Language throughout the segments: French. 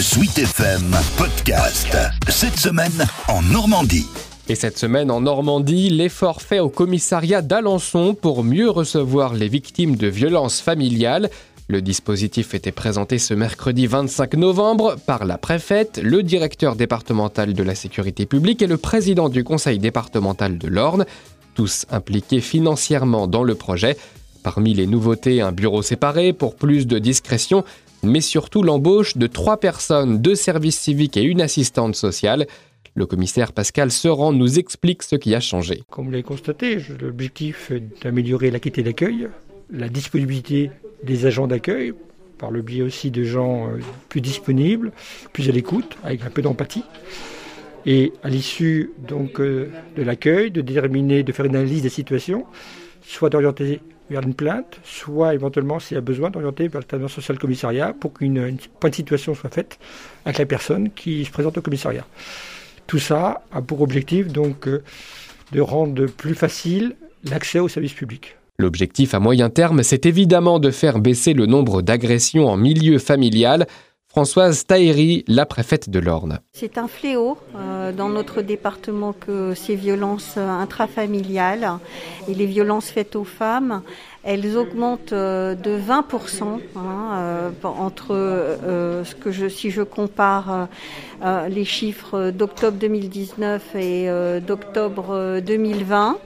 Sweet FM Podcast. Cette semaine en Normandie. Et cette semaine en Normandie, l'effort fait au commissariat d'Alençon pour mieux recevoir les victimes de violences familiales. Le dispositif était présenté ce mercredi 25 novembre par la préfète, le directeur départemental de la sécurité publique et le président du conseil départemental de l'Orne, tous impliqués financièrement dans le projet. Parmi les nouveautés, un bureau séparé pour plus de discrétion, mais surtout l'embauche de trois personnes, deux services civiques et une assistante sociale. Le commissaire Pascal Seran nous explique ce qui a changé. Comme vous l'avez constaté, l'objectif est d'améliorer la qualité d'accueil, la disponibilité des agents d'accueil, par le biais aussi de gens euh, plus disponibles, plus à l'écoute, avec un peu d'empathie. Et à l'issue donc euh, de l'accueil, de déterminer, de faire une analyse des situations, soit d'orienter vers une plainte, soit éventuellement, s'il y a besoin, d'orienter vers le traitement social commissariat pour qu'une point de situation soit faite avec la personne qui se présente au commissariat. Tout ça a pour objectif donc euh, de rendre plus facile l'accès aux services publics. L'objectif à moyen terme, c'est évidemment de faire baisser le nombre d'agressions en milieu familial. Françoise Taïri, la préfète de l'Orne. C'est un fléau euh, dans notre département que ces violences intrafamiliales et les violences faites aux femmes, elles augmentent euh, de 20% hein, euh, entre ce que si je compare les chiffres d'octobre 2019 et d'octobre 2020.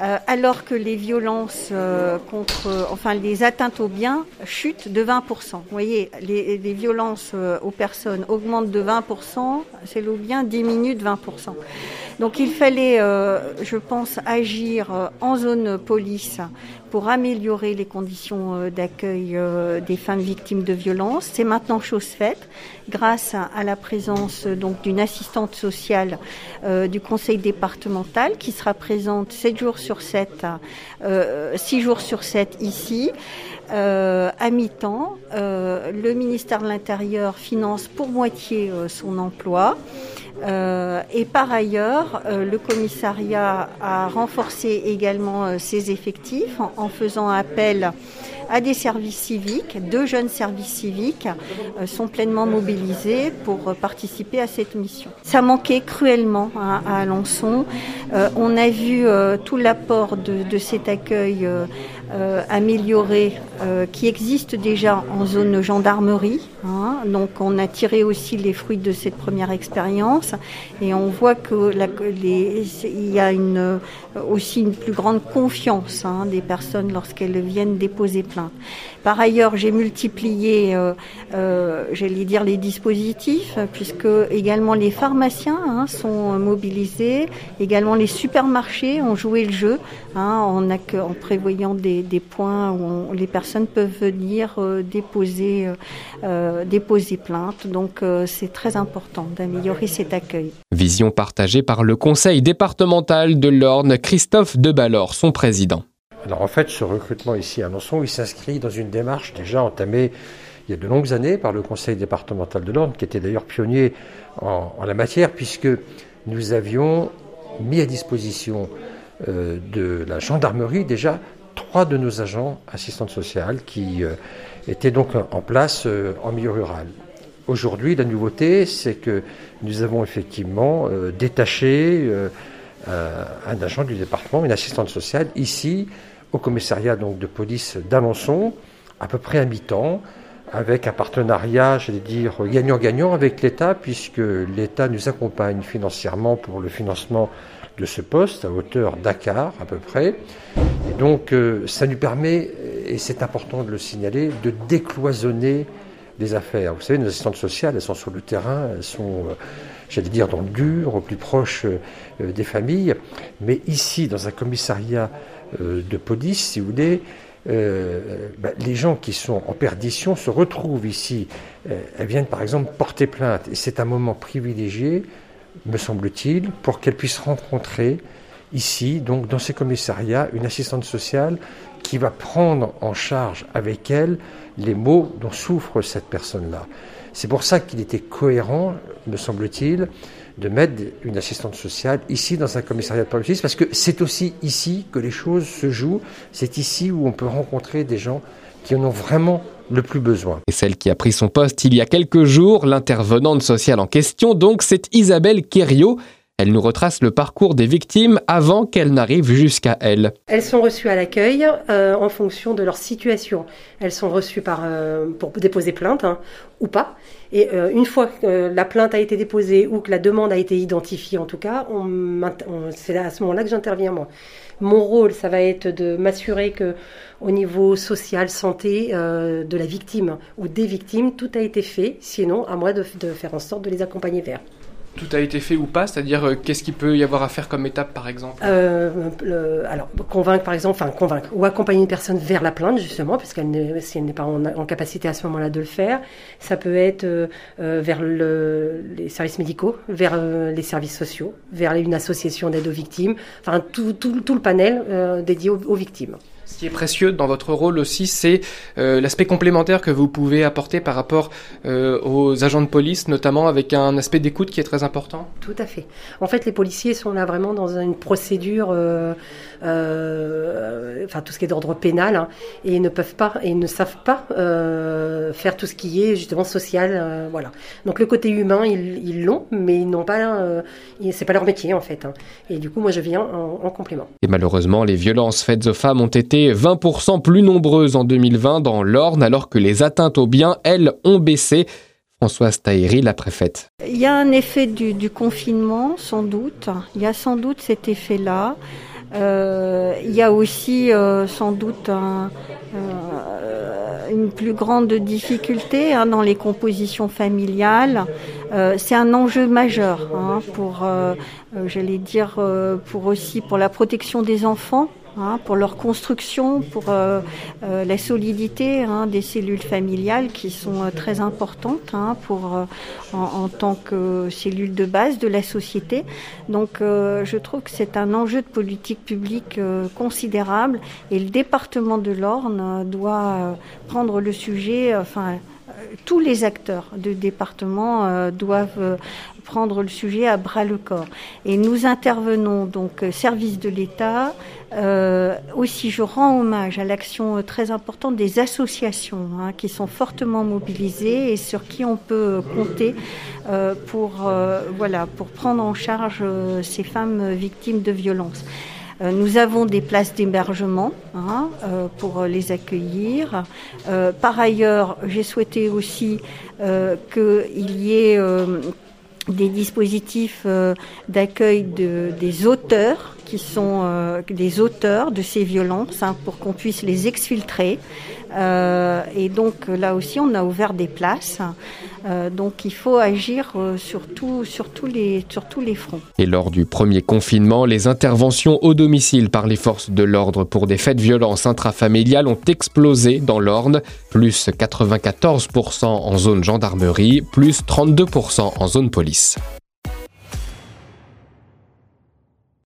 Euh, alors que les violences euh, contre, enfin les atteintes aux biens chutent de 20%. Vous voyez, les, violences euh, aux personnes augmentent de 20%, celles aux biens diminuent de 20%. Donc il fallait, je pense, agir en zone police pour améliorer les conditions d'accueil des femmes victimes de violences. C'est maintenant chose faite grâce à la présence donc d'une assistante sociale du conseil départemental qui sera présente 7 jours sur 7, euh, 6 jours sur 7 ici. Euh, à mi-temps, euh, le ministère de l'Intérieur finance pour moitié euh, son emploi. Et par ailleurs, le commissariat a renforcé également ses effectifs en faisant appel à des services civiques. Deux jeunes services civiques euh, sont pleinement mobilisés pour euh, participer à cette mission. Ça manquait cruellement à, Alençon. Euh, on a vu tout l'apport de, cet accueil amélioré qui existe déjà en zone gendarmerie. Hein. Donc on a tiré aussi les fruits de cette première expérience et on voit que il y a une, aussi une plus grande confiance hein, des personnes lorsqu'elles viennent déposer plainte. Par ailleurs, j'ai multiplié, euh, euh, j'allais dire, les dispositifs, puisque également les pharmaciens hein, sont mobilisés, également les supermarchés ont joué le jeu, hein, en, en, prévoyant des, points où les personnes peuvent venir euh, déposer, déposer plainte. Donc c'est très important d'améliorer cet accueil. Vision partagée par le conseil départemental de l'Orne, Christophe Deballor, son président. Alors en fait, ce recrutement ici à Alençon, il s'inscrit dans une démarche déjà entamée il y a de longues années par le Conseil départemental de l'Ordre, qui était d'ailleurs pionnier en, la matière, puisque nous avions mis à disposition euh, de la gendarmerie déjà trois de nos agents assistantes sociales qui euh, étaient donc en place euh, en milieu rural. Aujourd'hui, la nouveauté, c'est que nous avons effectivement détaché un agent du département, une assistante sociale, ici, au commissariat donc, de police d'Alençon, à peu près à mi-temps, avec un partenariat, j'allais dire, gagnant-gagnant avec l'État, puisque l'État nous accompagne financièrement pour le financement de ce poste, à hauteur d'Akar à peu près. Donc, euh, ça nous permet, et c'est important de le signaler, de décloisonner les affaires. Vous savez, nos assistantes sociales, elles sont sur le terrain, elles sont, euh, j'allais dire, dans le dur, au plus proche euh, des familles. Mais ici, dans un commissariat de police, si vous voulez, bah, les gens qui sont en perdition se retrouvent ici. Elles viennent par exemple porter plainte. Et c'est un moment privilégié, me semble-t-il, pour qu'elles puissent rencontrer ici, donc dans ces commissariats, une assistante sociale qui va prendre en charge avec elle les maux dont souffre cette personne-là. C'est pour ça qu'il était cohérent, me semble-t-il, de mettre une assistante sociale ici dans un commissariat de police, parce que c'est aussi ici que les choses se jouent, c'est ici où on peut rencontrer des gens qui en ont vraiment le plus besoin. Et celle qui a pris son poste il y a quelques jours, l'intervenante sociale en question, donc c'est Isabelle Quériot. Elle nous retrace le parcours des victimes avant qu'elles n'arrivent jusqu'à elle. Elles sont reçues à l'accueil euh, en fonction de leur situation. Elles sont reçues euh, pour déposer plainte hein, ou pas. Et euh, une fois que la plainte a été déposée ou que la demande a été identifiée, en tout cas, c'est à ce moment-là que j'interviens. Mon rôle, ça va être de m'assurer que au niveau social, santé de la victime ou des victimes, tout a été fait. Sinon, à moi de faire en sorte de les accompagner vers tout a été fait ou pas C'est-à-dire, euh, qu'est-ce qu'il peut y avoir à faire comme étape, par exemple? Euh, Alors, convaincre, par exemple, enfin, convaincre, ou accompagner une personne vers la plainte, justement, parce qu'elle n'est, pas en, capacité à ce moment-là de le faire. Ça peut être euh, vers le, les services médicaux, vers les services sociaux, vers une association d'aide aux victimes, enfin, tout le panel dédié aux victimes. Ce qui est précieux dans votre rôle aussi, c'est euh, l'aspect complémentaire que vous pouvez apporter par rapport euh, aux agents de police, notamment avec un aspect d'écoute qui est très important. Tout à fait. En fait, les policiers sont là vraiment dans une procédure, euh, enfin tout ce qui est d'ordre pénal, hein, et ne peuvent pas et ne savent pas faire tout ce qui est justement social, voilà. Donc le côté humain, ils l'ont, mais ils n'ont pas, c'est pas leur métier en fait. Hein. Et du coup, moi, je viens en, en complément. Et malheureusement, les violences faites aux femmes ont été 20% plus nombreuses en 2020 dans l'Orne, alors que les atteintes aux biens, elles, ont baissé. Françoise Tahiri, la préfète. Il y a un effet du, confinement, sans doute. Il y a sans doute cet effet-là. Euh, il y a aussi euh, sans doute euh, une plus grande difficulté hein, dans les compositions familiales. c'est un enjeu majeur hein, pour, j'allais dire, pour aussi pour la protection des enfants. Hein, pour leur construction, pour euh, euh, la solidité hein, des cellules familiales qui sont euh, très importantes hein, pour, en, tant que cellules de base de la société. Donc je trouve que c'est un enjeu de politique publique considérable et le département de l'Orne doit prendre le sujet, enfin tous les acteurs du département doivent prendre le sujet à bras le corps. Et nous intervenons donc euh, service de l'État. aussi, je rends hommage à l'action très importante des associations hein, qui sont fortement mobilisées et sur qui on peut compter pour voilà pour prendre en charge ces femmes victimes de violences. Euh, nous avons des places d'hébergement hein, euh, pour les accueillir. Euh, par ailleurs, j'ai souhaité aussi qu'il y ait des dispositifs d'accueil de, des auteurs qui sont des auteurs de ces violences hein, pour qu'on puisse les exfiltrer. Euh, et donc là aussi, on a ouvert des places. Euh, donc il faut agir euh, sur, sur, tous les, sur tous les fronts. Et lors du premier confinement, les interventions au domicile par les forces de l'ordre pour des faits de violence intrafamiliales ont explosé dans l'Orne, plus 94% en zone gendarmerie, plus 32% en zone police.